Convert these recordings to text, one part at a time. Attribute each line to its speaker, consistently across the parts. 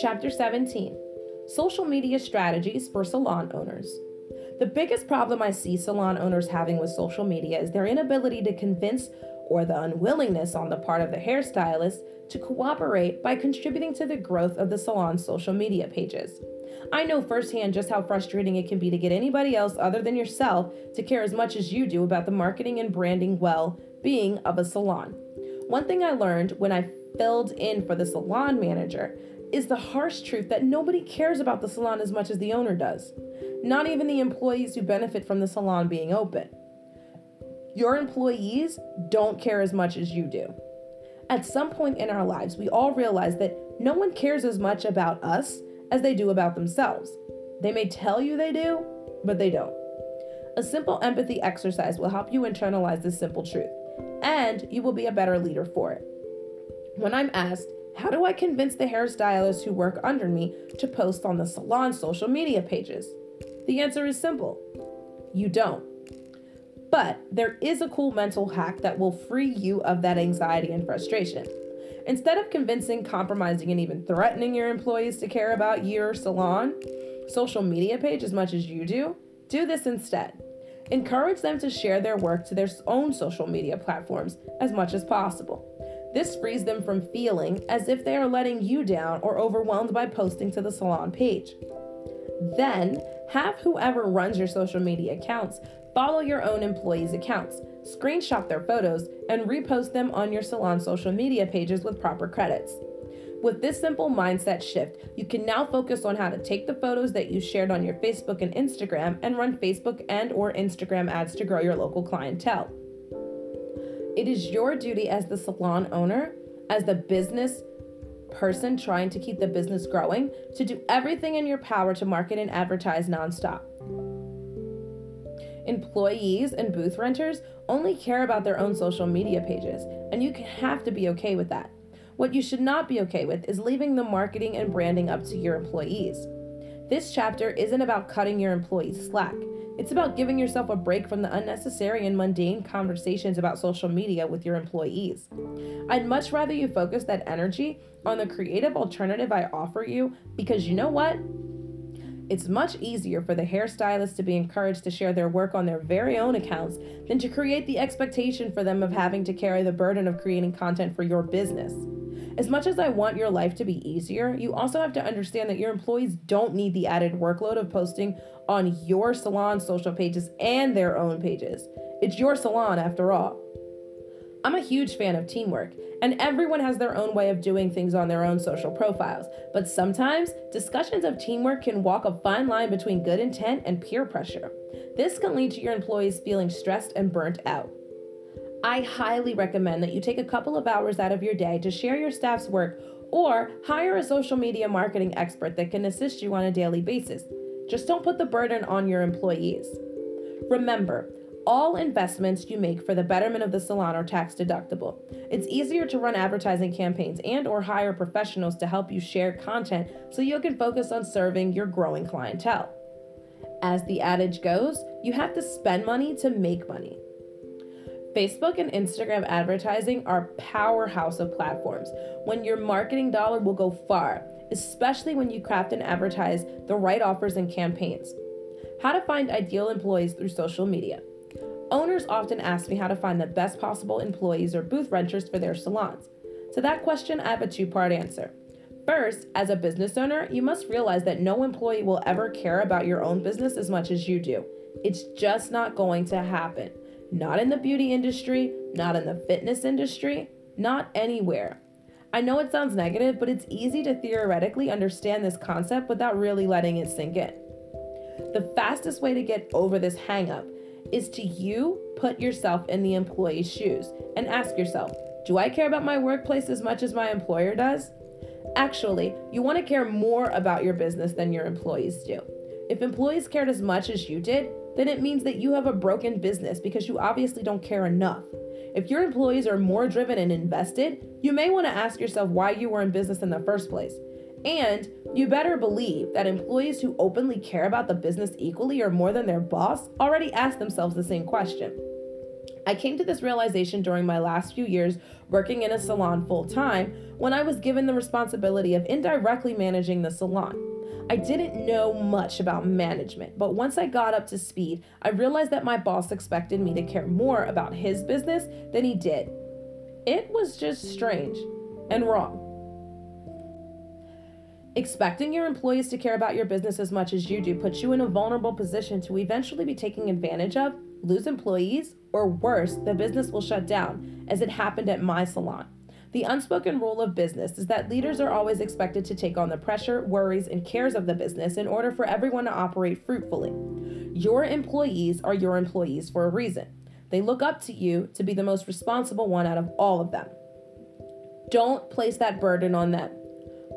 Speaker 1: Chapter 17 Social Media Strategies for Salon Owners. The biggest problem I see salon owners having with social media is their inability to convince or the unwillingness on the part of the hairstylist to cooperate by contributing to the growth of the salon's social media pages. I know firsthand just how frustrating it can be to get anybody else other than yourself to care as much as you do about the marketing and branding well being of a salon. One thing I learned when I filled in for the salon manager is the harsh truth that nobody cares about the salon as much as the owner does, not even the employees who benefit from the salon being open. Your employees don't care as much as you do. At some point in our lives, we all realize that no one cares as much about us as they do about themselves. They may tell you they do, but they don't. A simple empathy exercise will help you internalize this simple truth, and you will be a better leader for it. When I'm asked, how do I convince the hairstylists who work under me to post on the salon social media pages? The answer is simple you don't. But there is a cool mental hack that will free you of that anxiety and frustration. Instead of convincing, compromising, and even threatening your employees to care about your salon social media page as much as you do, do this instead. Encourage them to share their work to their own social media platforms as much as possible. This frees them from feeling as if they are letting you down or overwhelmed by posting to the salon page. Then, have whoever runs your social media accounts follow your own employees' accounts, screenshot their photos, and repost them on your salon social media pages with proper credits. With this simple mindset shift, you can now focus on how to take the photos that you shared on your Facebook and Instagram and run Facebook and or Instagram ads to grow your local clientele. It is your duty as the salon owner, as the business person trying to keep the business growing, to do everything in your power to market and advertise nonstop. Employees and booth renters only care about their own social media pages, and you have to be okay with that. What you should not be okay with is leaving the marketing and branding up to your employees. This chapter isn't about cutting your employees slack. It's about giving yourself a break from the unnecessary and mundane conversations about social media with your employees. I'd much rather you focus that energy on the creative alternative I offer you because you know what? It's much easier for the hairstylist to be encouraged to share their work on their very own accounts than to create the expectation for them of having to carry the burden of creating content for your business. As much as I want your life to be easier, you also have to understand that your employees don't need the added workload of posting on your salon social pages and their own pages. It's your salon after all. I'm a huge fan of teamwork, and everyone has their own way of doing things on their own social profiles. But sometimes, discussions of teamwork can walk a fine line between good intent and peer pressure. This can lead to your employees feeling stressed and burnt out. I highly recommend that you take a couple of hours out of your day to share your staff's work or hire a social media marketing expert that can assist you on a daily basis. Just don't put the burden on your employees. Remember, all investments you make for the betterment of the salon are tax deductible. It's easier to run advertising campaigns and or hire professionals to help you share content so you can focus on serving your growing clientele. As the adage goes, you have to spend money to make money. Facebook and Instagram advertising are powerhouse of platforms when your marketing dollar will go far, especially when you craft and advertise the right offers and campaigns. How to find ideal employees through social media. Owners often ask me how to find the best possible employees or booth renters for their salons. To that question, I have a two part answer. First, as a business owner, you must realize that no employee will ever care about your own business as much as you do. It's just not going to happen. Not in the beauty industry, not in the fitness industry, not anywhere. I know it sounds negative, but it's easy to theoretically understand this concept without really letting it sink in. The fastest way to get over this hangup is to you put yourself in the employee's shoes and ask yourself, do I care about my workplace as much as my employer does? Actually, you want to care more about your business than your employees do. If employees cared as much as you did, then it means that you have a broken business because you obviously don't care enough. If your employees are more driven and invested, you may want to ask yourself why you were in business in the first place. And you better believe that employees who openly care about the business equally or more than their boss already ask themselves the same question. I came to this realization during my last few years working in a salon full time when I was given the responsibility of indirectly managing the salon. I didn't know much about management, but once I got up to speed, I realized that my boss expected me to care more about his business than he did. It was just strange and wrong. Expecting your employees to care about your business as much as you do puts you in a vulnerable position to eventually be taken advantage of, lose employees, or worse, the business will shut down, as it happened at my salon. The unspoken rule of business is that leaders are always expected to take on the pressure, worries, and cares of the business in order for everyone to operate fruitfully. Your employees are your employees for a reason. They look up to you to be the most responsible one out of all of them. Don't place that burden on them.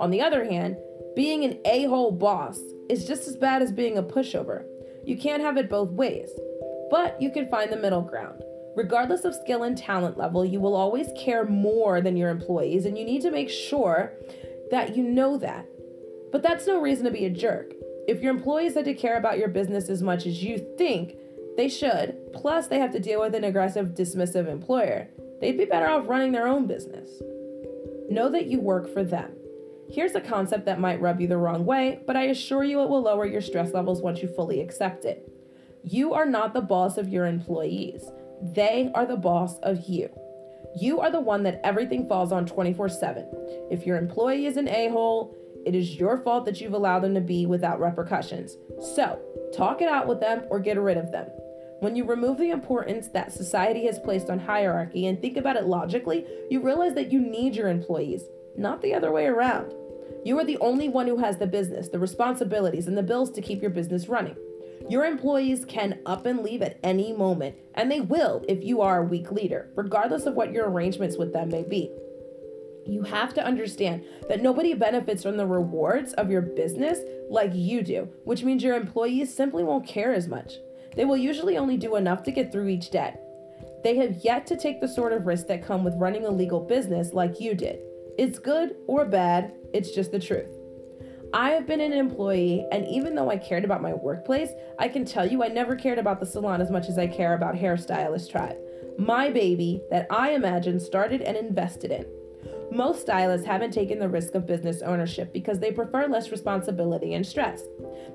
Speaker 1: On the other hand, being an a hole boss is just as bad as being a pushover. You can't have it both ways, but you can find the middle ground. Regardless of skill and talent level, you will always care more than your employees, and you need to make sure that you know that. But that's no reason to be a jerk. If your employees had to care about your business as much as you think they should, plus they have to deal with an aggressive, dismissive employer, they'd be better off running their own business. Know that you work for them. Here's a concept that might rub you the wrong way, but I assure you it will lower your stress levels once you fully accept it. You are not the boss of your employees. They are the boss of you. You are the one that everything falls on 24 7. If your employee is an a hole, it is your fault that you've allowed them to be without repercussions. So, talk it out with them or get rid of them. When you remove the importance that society has placed on hierarchy and think about it logically, you realize that you need your employees, not the other way around. You are the only one who has the business, the responsibilities, and the bills to keep your business running. Your employees can up and leave at any moment, and they will if you are a weak leader, regardless of what your arrangements with them may be. You have to understand that nobody benefits from the rewards of your business like you do, which means your employees simply won't care as much. They will usually only do enough to get through each day. They have yet to take the sort of risk that come with running a legal business like you did. It's good or bad, it's just the truth. I have been an employee, and even though I cared about my workplace, I can tell you I never cared about the salon as much as I care about Hairstylist Tribe. My baby that I imagine started and invested in. Most stylists haven't taken the risk of business ownership because they prefer less responsibility and stress.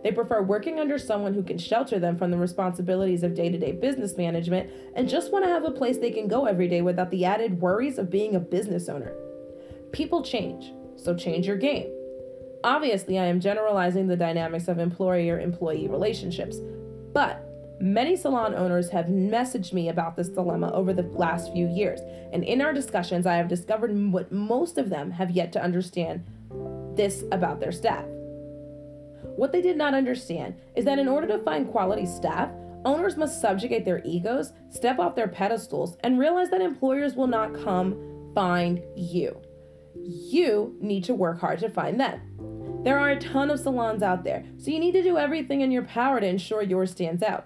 Speaker 1: They prefer working under someone who can shelter them from the responsibilities of day to day business management and just want to have a place they can go every day without the added worries of being a business owner. People change, so change your game. Obviously, I am generalizing the dynamics of employer employee relationships, but many salon owners have messaged me about this dilemma over the last few years, and in our discussions, I have discovered what most of them have yet to understand this about their staff. What they did not understand is that in order to find quality staff, owners must subjugate their egos, step off their pedestals, and realize that employers will not come find you. You need to work hard to find them. There are a ton of salons out there, so you need to do everything in your power to ensure yours stands out.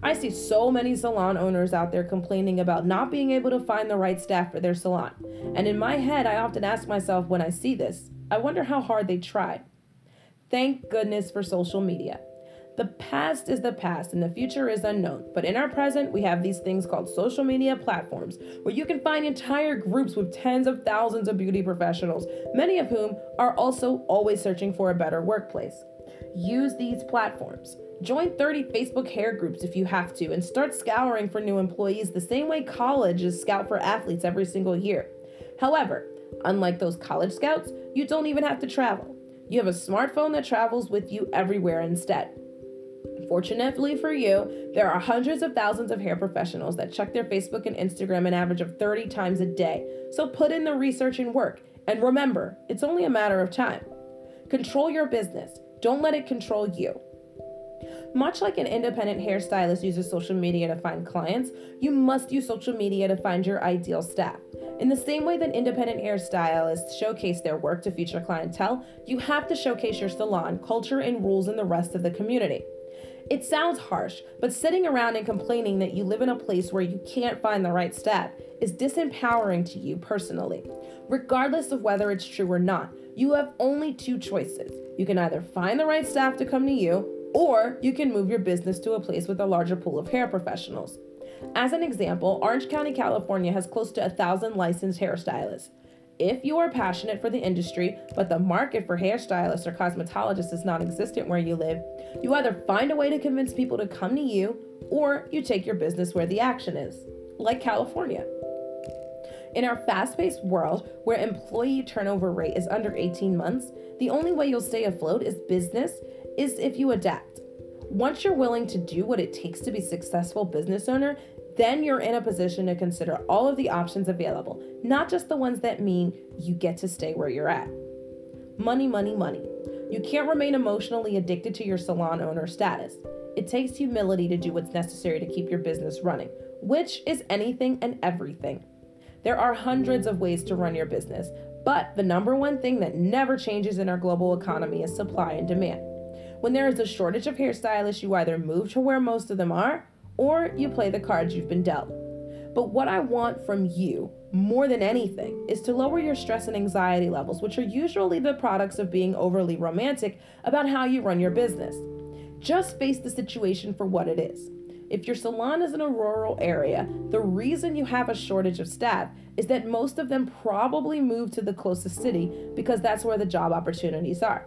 Speaker 1: I see so many salon owners out there complaining about not being able to find the right staff for their salon. And in my head, I often ask myself when I see this, I wonder how hard they tried. Thank goodness for social media. The past is the past and the future is unknown, but in our present, we have these things called social media platforms where you can find entire groups with tens of thousands of beauty professionals, many of whom are also always searching for a better workplace. Use these platforms. Join 30 Facebook hair groups if you have to and start scouring for new employees the same way colleges scout for athletes every single year. However, unlike those college scouts, you don't even have to travel. You have a smartphone that travels with you everywhere instead. Fortunately for you, there are hundreds of thousands of hair professionals that check their Facebook and Instagram an average of 30 times a day. So put in the research and work. And remember, it's only a matter of time. Control your business, don't let it control you. Much like an independent hairstylist uses social media to find clients, you must use social media to find your ideal staff. In the same way that independent hairstylists showcase their work to future clientele, you have to showcase your salon, culture, and rules in the rest of the community. It sounds harsh, but sitting around and complaining that you live in a place where you can't find the right staff is disempowering to you personally. Regardless of whether it's true or not, you have only two choices. You can either find the right staff to come to you, or you can move your business to a place with a larger pool of hair professionals. As an example, Orange County, California has close to a thousand licensed hairstylists. If you are passionate for the industry, but the market for hairstylists or cosmetologists is non existent where you live, you either find a way to convince people to come to you or you take your business where the action is, like California. In our fast paced world where employee turnover rate is under 18 months, the only way you'll stay afloat as business is if you adapt. Once you're willing to do what it takes to be successful business owner, then you're in a position to consider all of the options available, not just the ones that mean you get to stay where you're at. Money, money, money. You can't remain emotionally addicted to your salon owner status. It takes humility to do what's necessary to keep your business running, which is anything and everything. There are hundreds of ways to run your business, but the number one thing that never changes in our global economy is supply and demand. When there is a shortage of hairstylists, you either move to where most of them are or you play the cards you've been dealt. But what I want from you, more than anything, is to lower your stress and anxiety levels, which are usually the products of being overly romantic about how you run your business. Just face the situation for what it is. If your salon is in a rural area, the reason you have a shortage of staff is that most of them probably moved to the closest city because that's where the job opportunities are.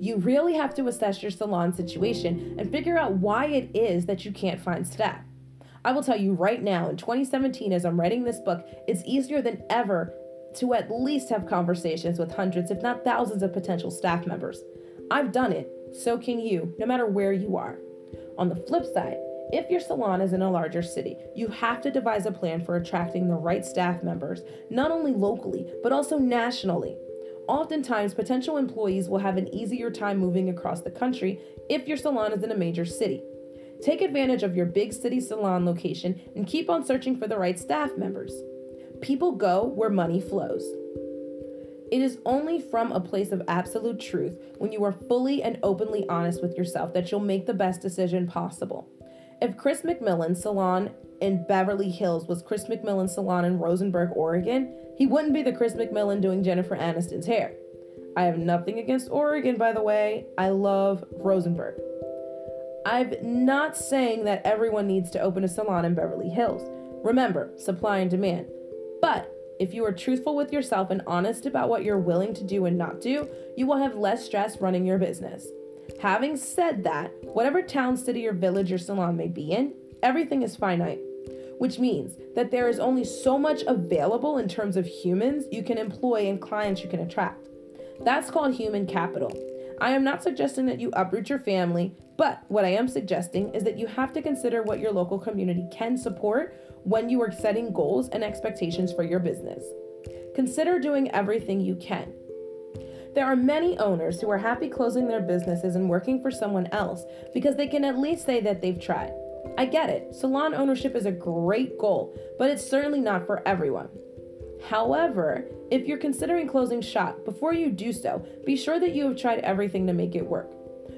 Speaker 1: You really have to assess your salon situation and figure out why it is that you can't find staff. I will tell you right now, in 2017, as I'm writing this book, it's easier than ever to at least have conversations with hundreds, if not thousands, of potential staff members. I've done it, so can you, no matter where you are. On the flip side, if your salon is in a larger city, you have to devise a plan for attracting the right staff members, not only locally, but also nationally. Oftentimes, potential employees will have an easier time moving across the country if your salon is in a major city. Take advantage of your big city salon location and keep on searching for the right staff members. People go where money flows. It is only from a place of absolute truth when you are fully and openly honest with yourself that you'll make the best decision possible. If Chris McMillan's salon in Beverly Hills was Chris McMillan's salon in Roseburg, Oregon, he wouldn't be the Chris McMillan doing Jennifer Aniston's hair. I have nothing against Oregon, by the way. I love Roseburg. I'm not saying that everyone needs to open a salon in Beverly Hills. Remember, supply and demand. But if you are truthful with yourself and honest about what you're willing to do and not do, you will have less stress running your business. Having said that, whatever town, city, or village your salon may be in, everything is finite which means that there is only so much available in terms of humans you can employ and clients you can attract. That's called human capital. I am not suggesting that you uproot your family, but what I am suggesting is that you have to consider what your local community can support when you are setting goals and expectations for your business. Consider doing everything you can. There are many owners who are happy closing their businesses and working for someone else because they can at least say that they've tried. I get it, salon ownership is a great goal, but it's certainly not for everyone. However, if you're considering closing shop, before you do so, be sure that you have tried everything to make it work.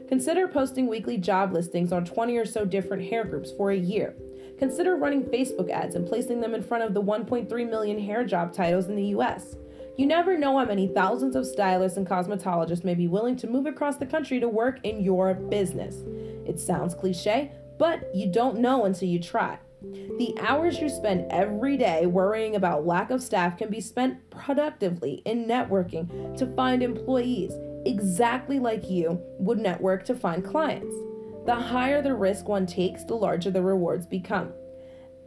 Speaker 1: Consider posting weekly job listings on 20 or so different hair groups for a year. Consider running Facebook ads and placing them in front of the 1.3 million hair job titles in the US. You never know how many thousands of stylists and cosmetologists may be willing to move across the country to work in your business. It sounds cliche, but you don't know until you try. The hours you spend every day worrying about lack of staff can be spent productively in networking to find employees, exactly like you would network to find clients. The higher the risk one takes, the larger the rewards become.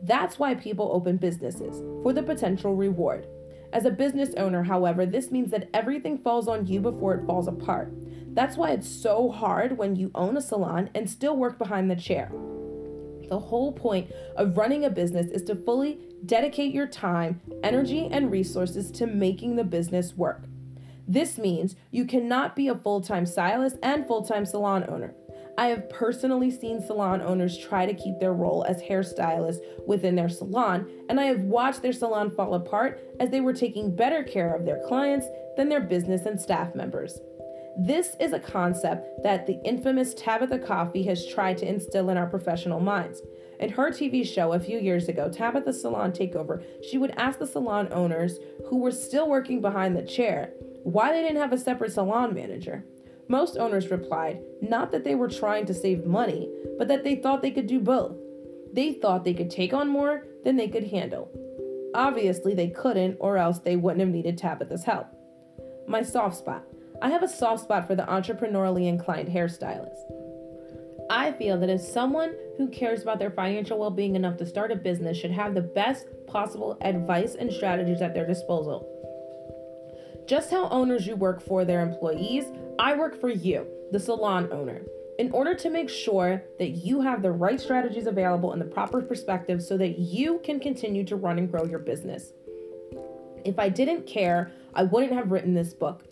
Speaker 1: That's why people open businesses, for the potential reward. As a business owner, however, this means that everything falls on you before it falls apart. That's why it's so hard when you own a salon and still work behind the chair. The whole point of running a business is to fully dedicate your time, energy, and resources to making the business work. This means you cannot be a full time stylist and full time salon owner. I have personally seen salon owners try to keep their role as hairstylists within their salon, and I have watched their salon fall apart as they were taking better care of their clients than their business and staff members. This is a concept that the infamous Tabatha Coffey has tried to instill in our professional minds. In her TV show a few years ago, Tabatha Salon Takeover, she would ask the salon owners who were still working behind the chair why they didn't have a separate salon manager. Most owners replied not that they were trying to save money, but that they thought they could do both. They thought they could take on more than they could handle. Obviously, they couldn't, or else they wouldn't have needed Tabatha's help. My soft spot. I have a soft spot for the entrepreneurially inclined hairstylist. I feel that if someone who cares about their financial well being enough to start a business should have the best possible advice and strategies at their disposal. Just how owners you work for their employees, I work for you, the salon owner, in order to make sure that you have the right strategies available and the proper perspective so that you can continue to run and grow your business. If I didn't care, I wouldn't have written this book.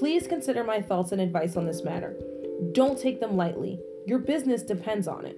Speaker 1: Please consider my thoughts and advice on this matter. Don't take them lightly. Your business depends on it.